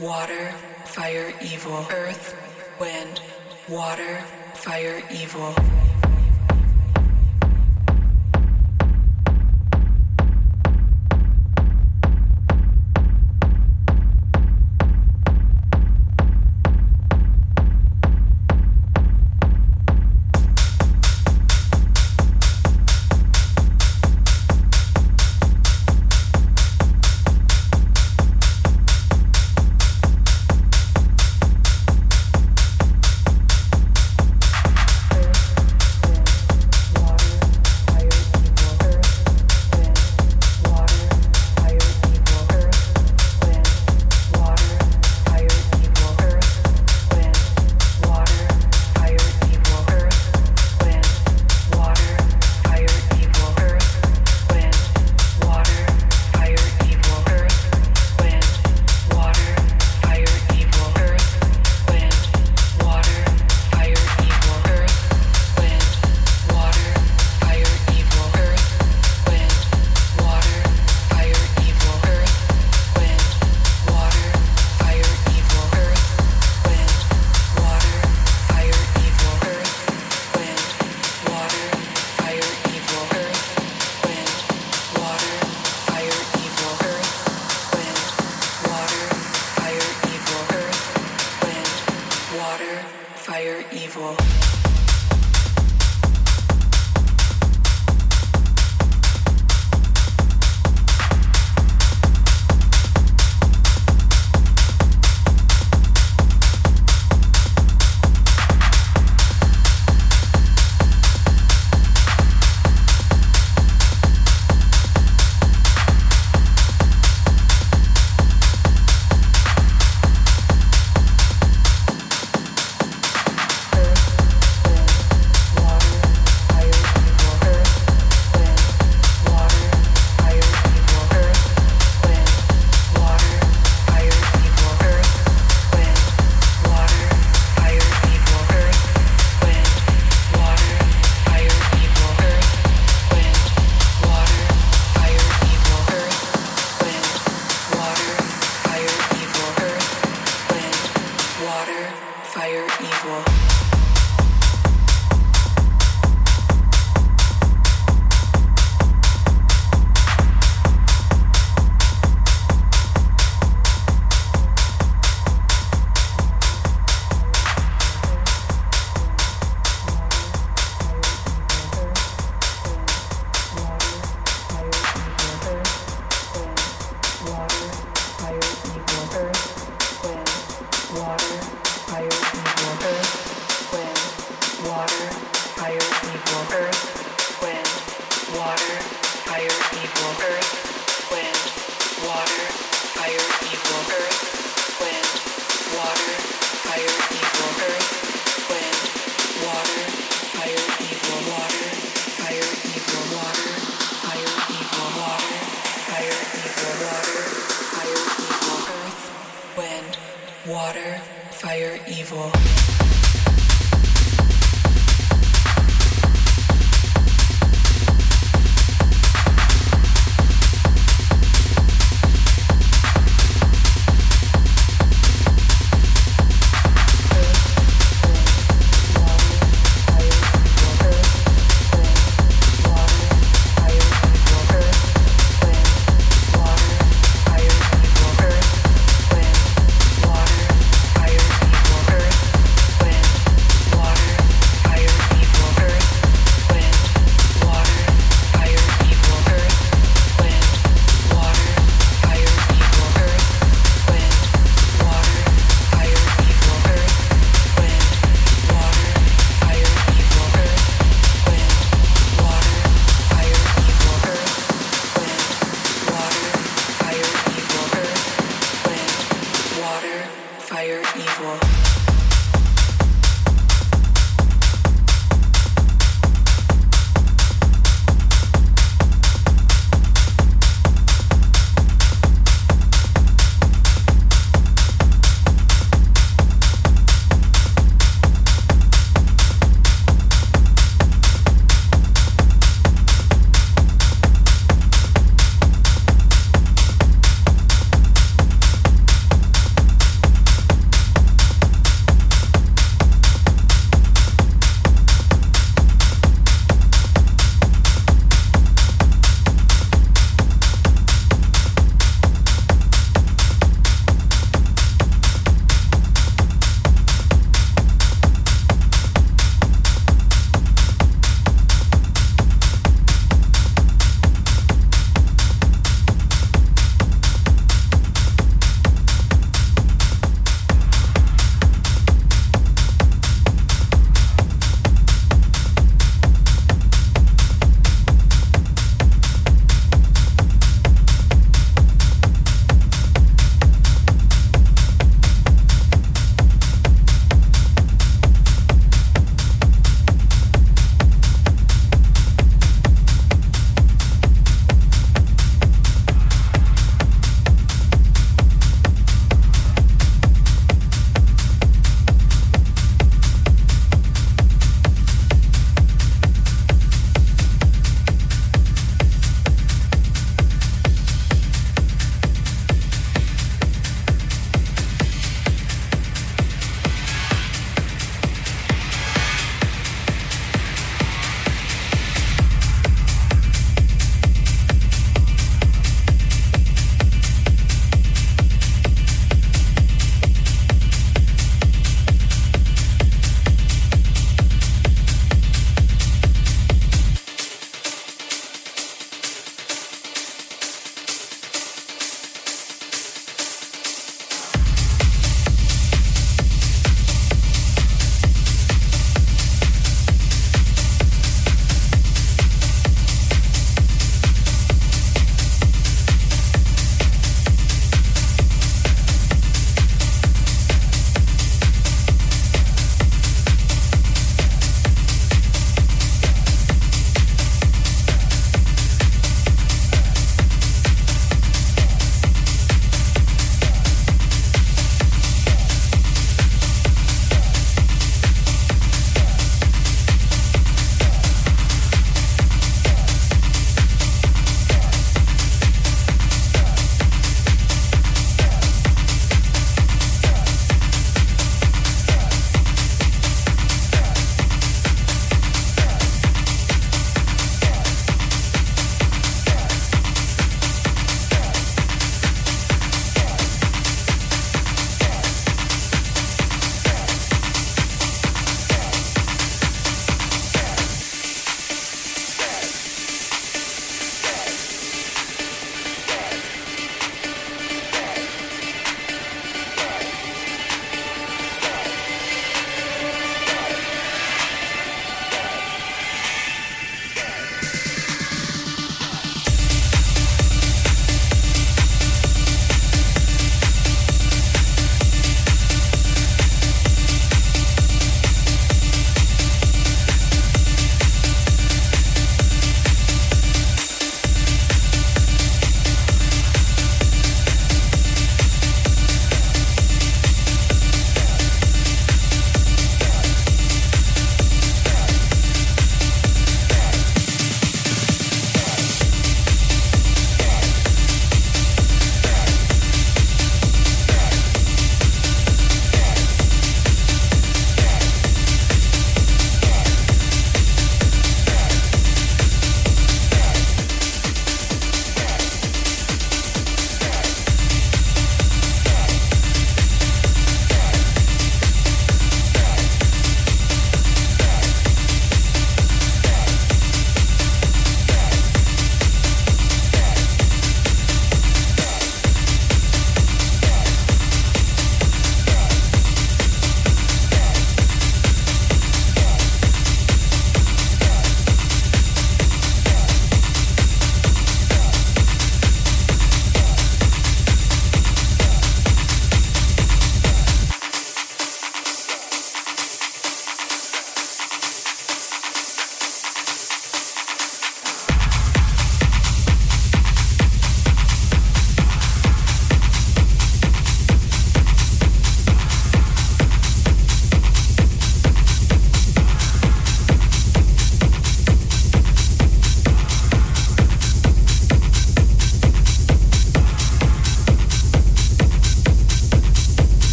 water, fire, evil, earth, wind, water, fire, evil.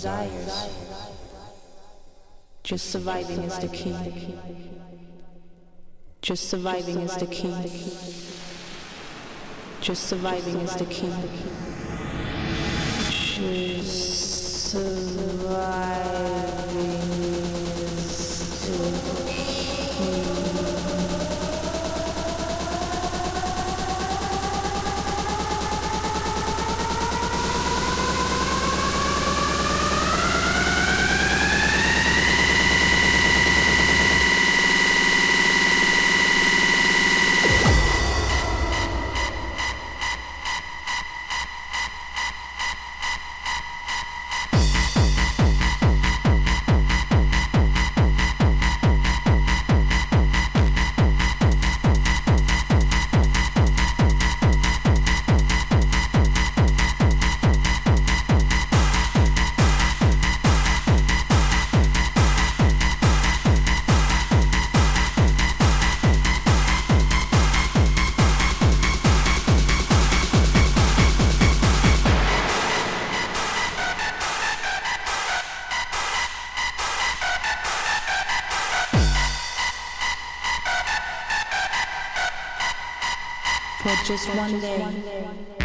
Desires. Just surviving is the key. Just surviving is the key. Just surviving is the key. Just one day.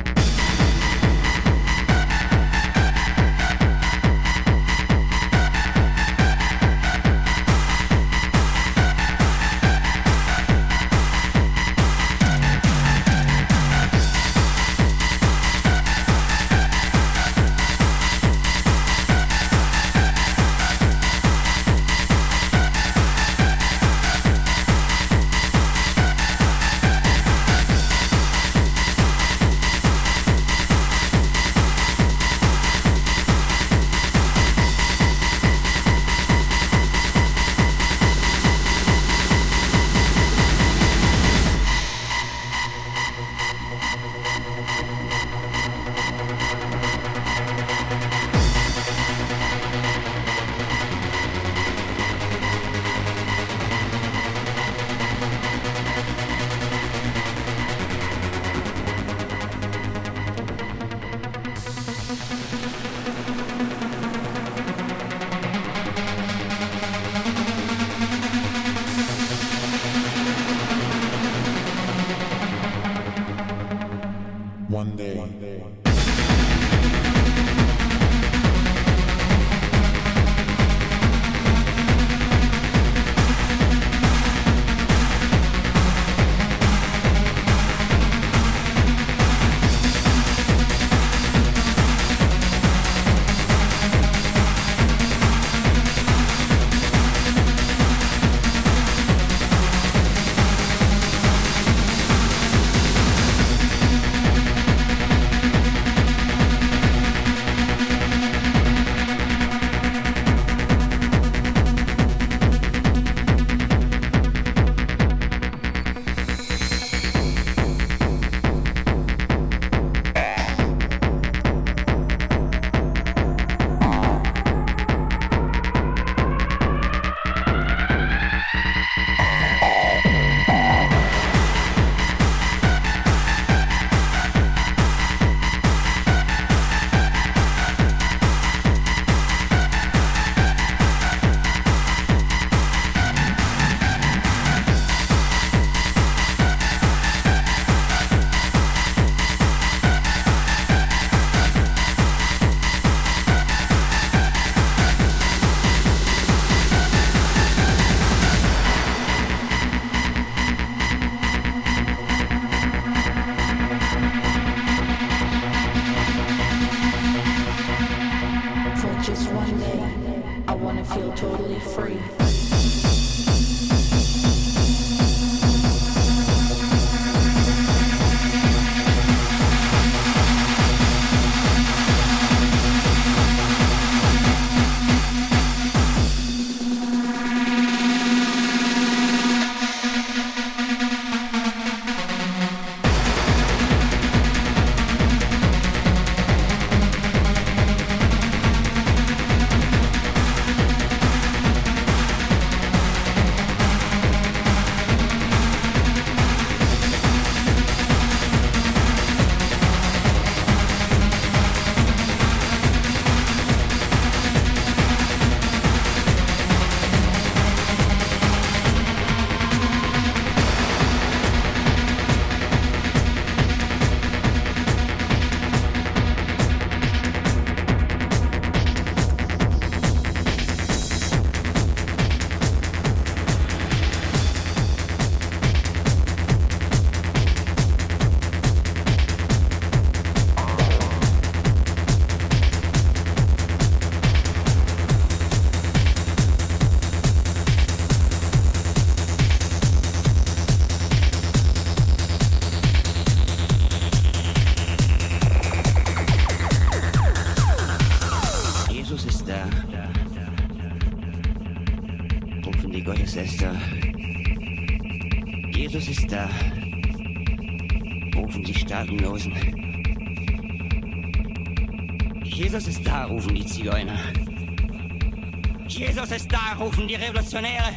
Revolutionäre,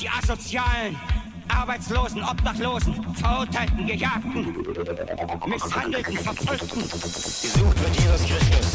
die Asozialen, Arbeitslosen, Obdachlosen, Verurteilten, Gejagten, Misshandelten, Verfolgten. Gesucht wird Jesus Christus.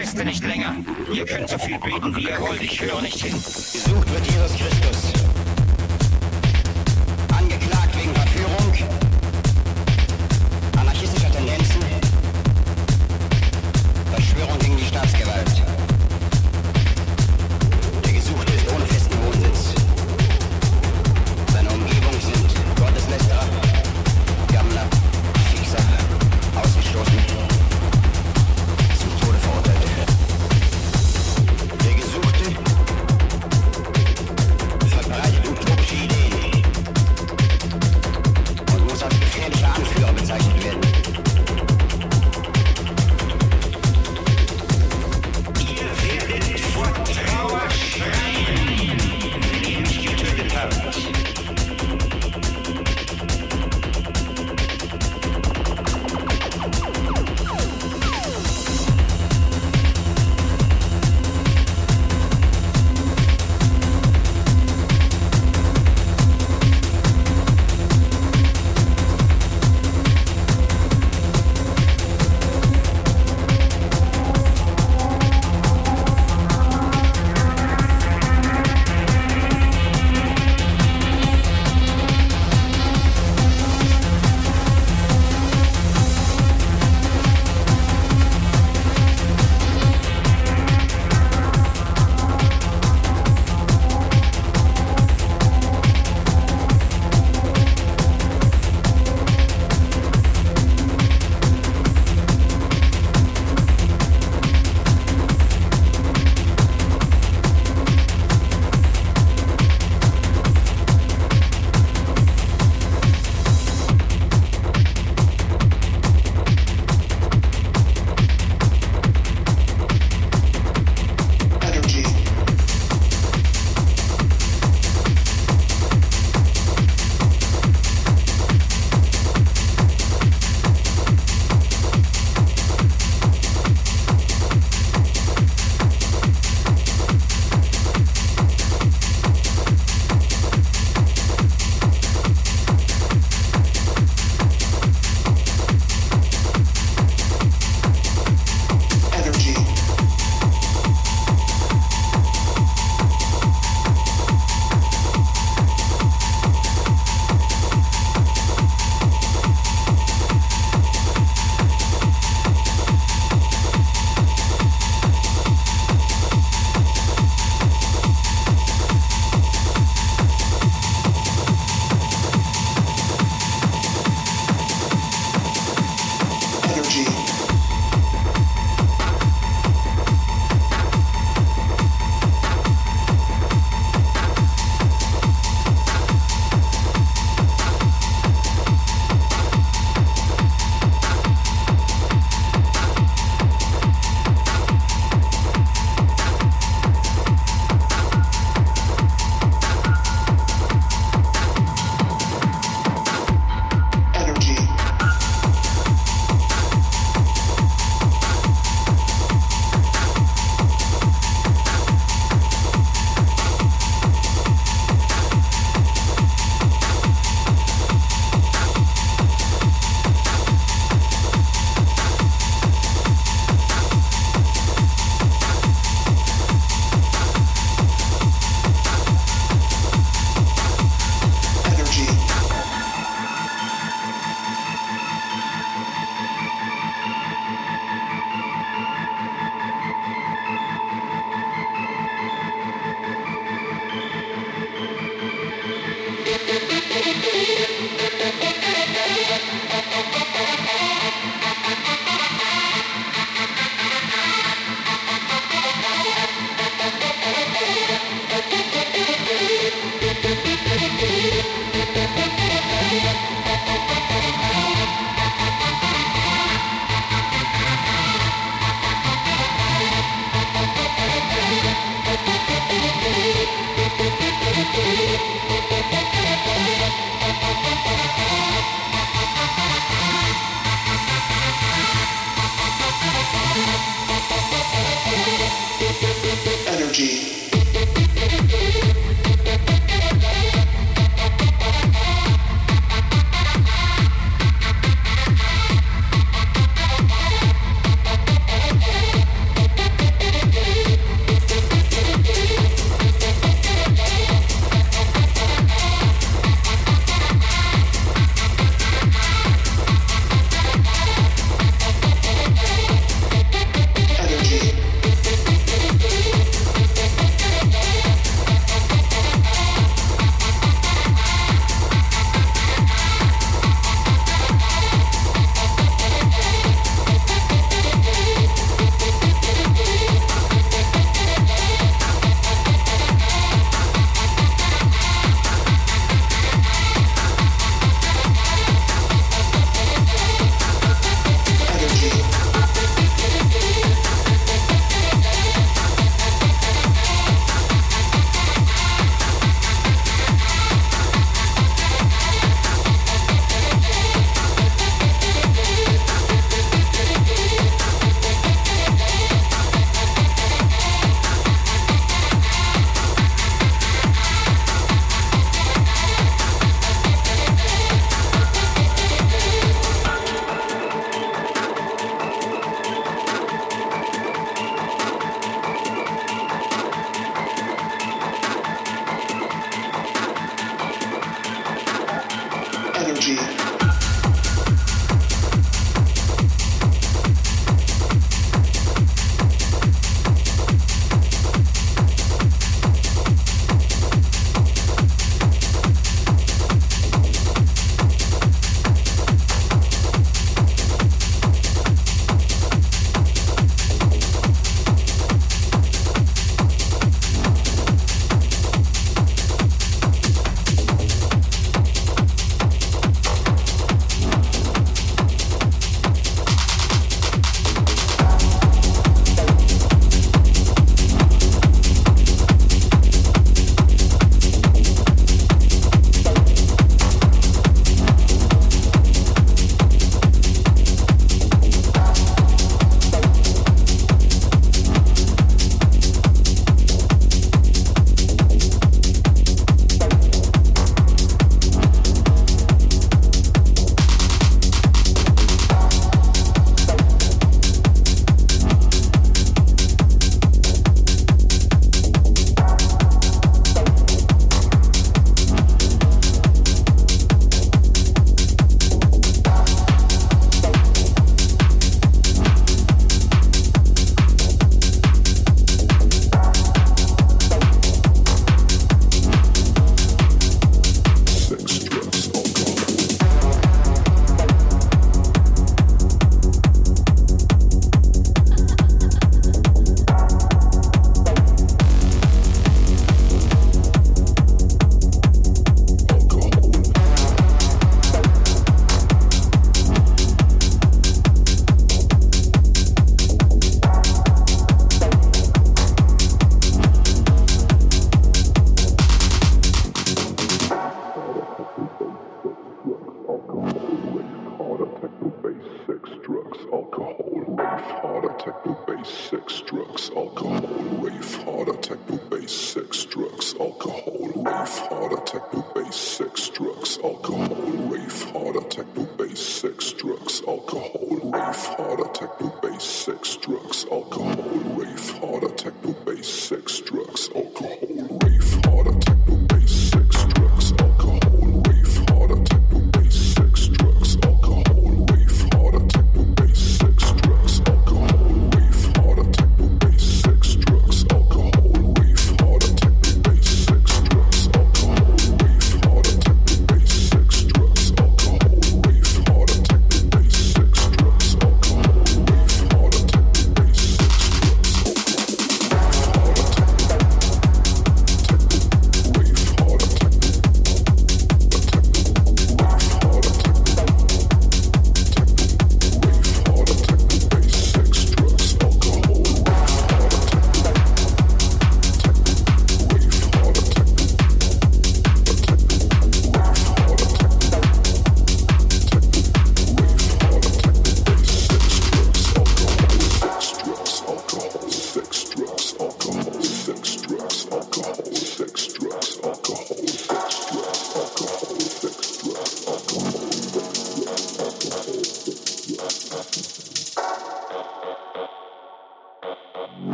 Feste nicht länger. Ihr könnt so viel beten, wie ihr wollt. Ich höre nicht hin.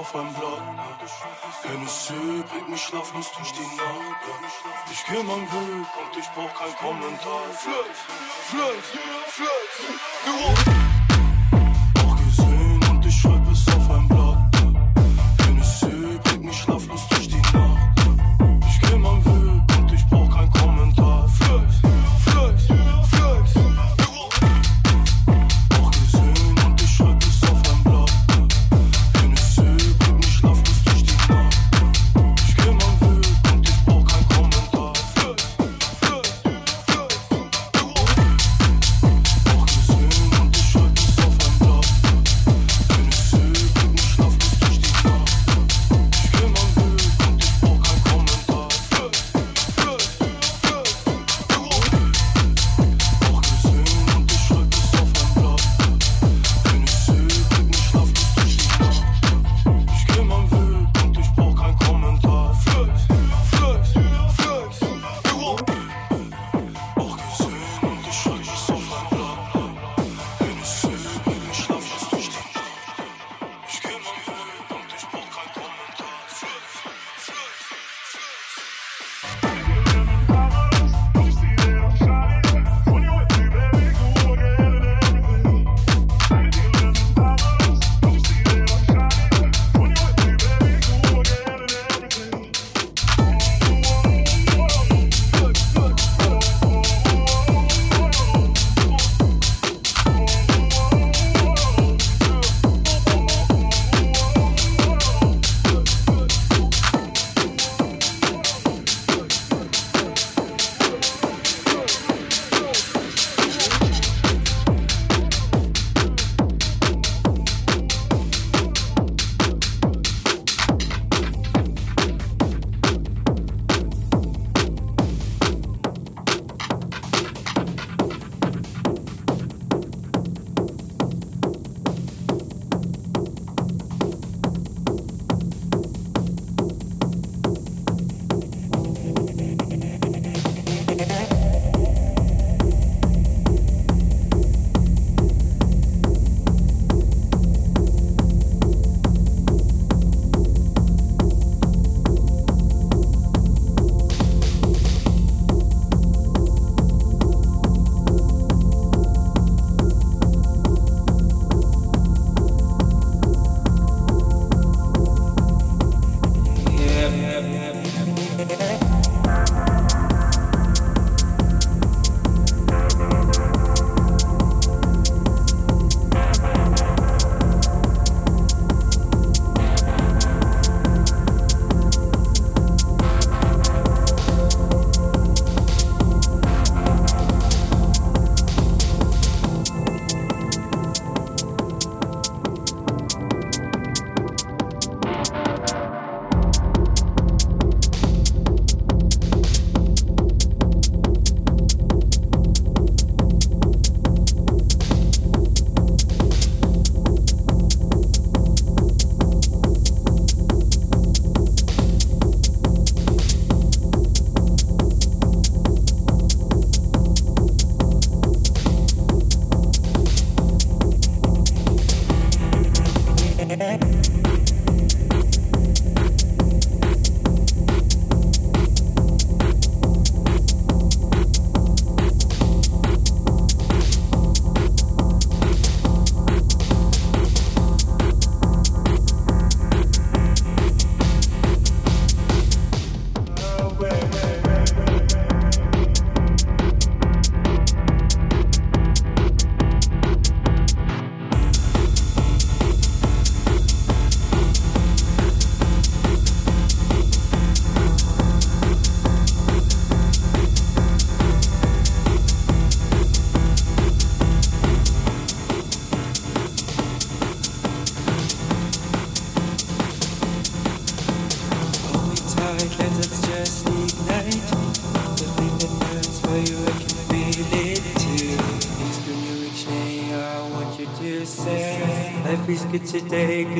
auf meinem Blatt. Wenn Hennessy bringt mich schlaflos durch die Nacht. Ich geh mein Glück und ich brauch kein Kommentar. Flex, Flex, Flex, Flex.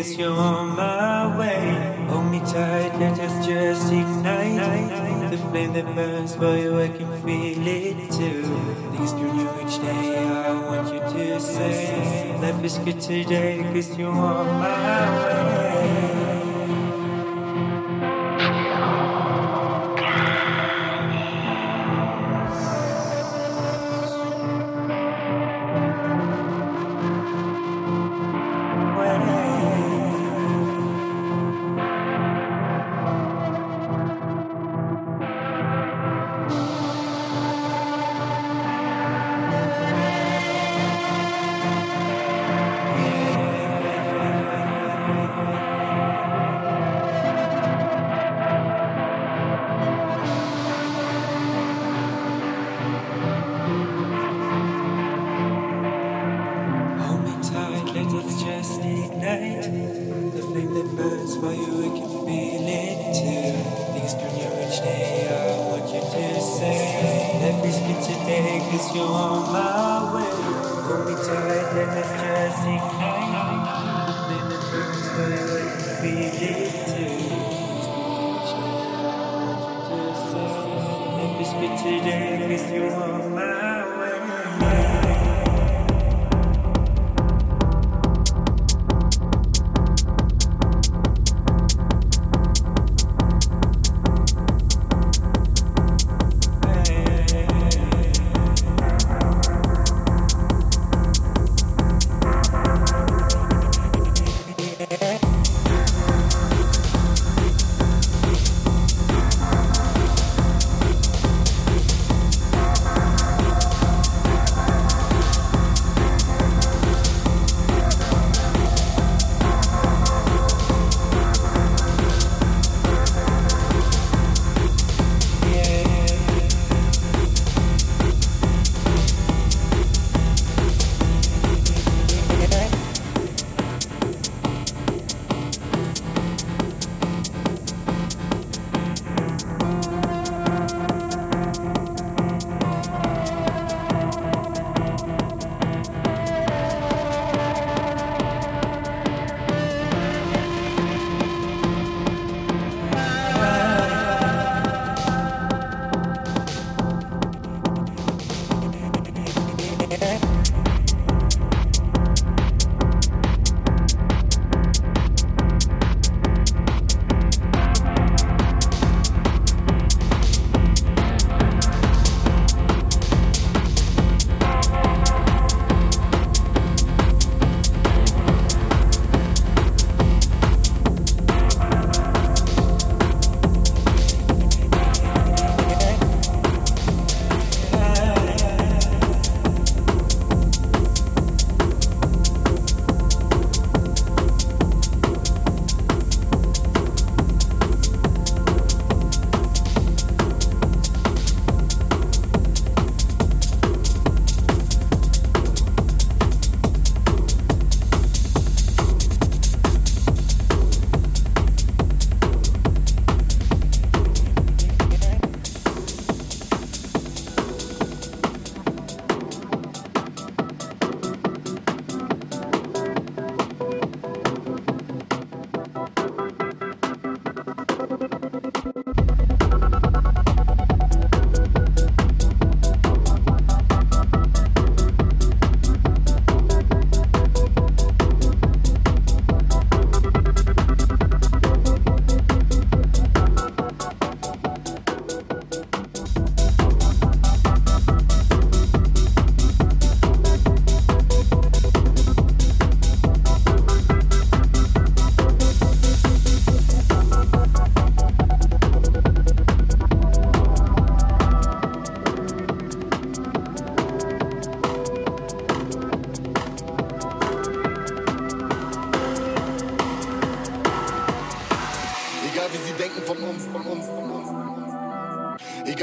questiona.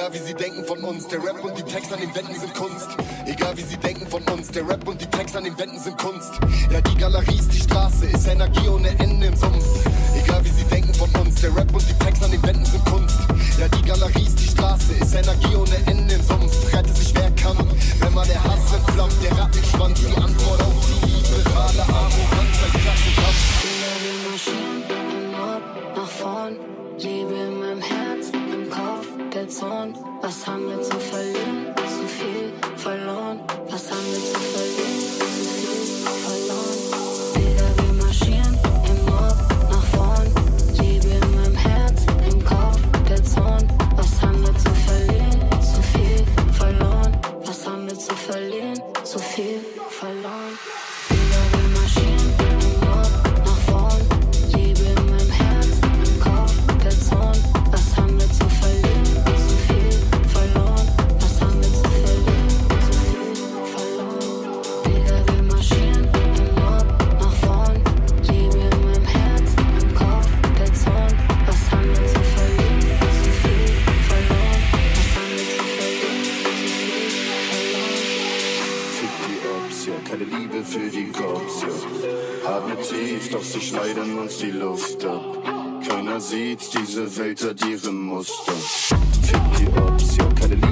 Egal wie sie denken von uns, der Rap und die Text an den Wänden sind Kunst. Egal wie sie denken von uns, der Rap und die Text an den Wänden sind Kunst. Ja, die Galerie ist die Straße, ist Energie ohne Ende im Sumpf. Egal wie sie denken von uns, der Rap und die Text an den Wänden sind Kunst. Ja, die Galerie ist die Straße, ist Energie ohne Ende im Sumpf. Rette sich wer kann, wenn mal der Hass entflammt, der Rat Rattenschwanz, die Antwort auf die liberale Arroganz, ein Klassenkampf. Immer die Maschinen im Ort nach vorn, lebe in meinem Herzen der Zorn. Was haben wir zu verlieren? Zu viel verloren. Was haben wir zu verlieren? diese Welt addieren musste. Fick die Ops, keine Liebe.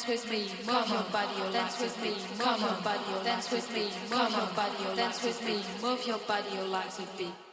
Dance with me, move your body, dance with me, move your body, dance with me, move your body, dance with me, move your body, your legs with beat.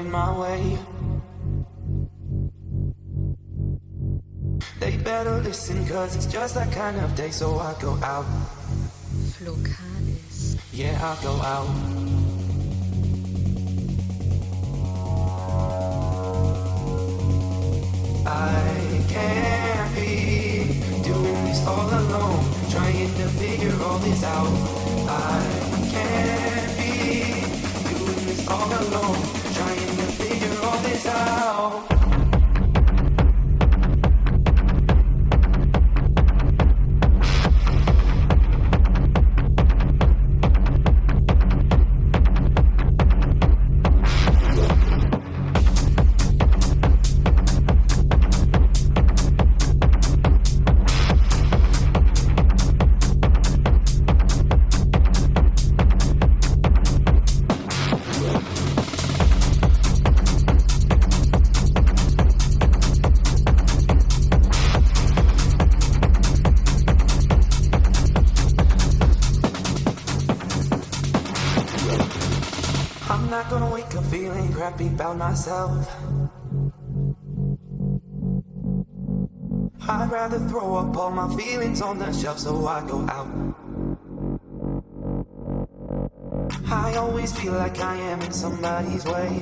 in my way. They better listen, cause it's just that kind of day, so I go out myself. I'd rather throw up all my feelings on the shelf so I go out. I always feel like I am in somebody's way.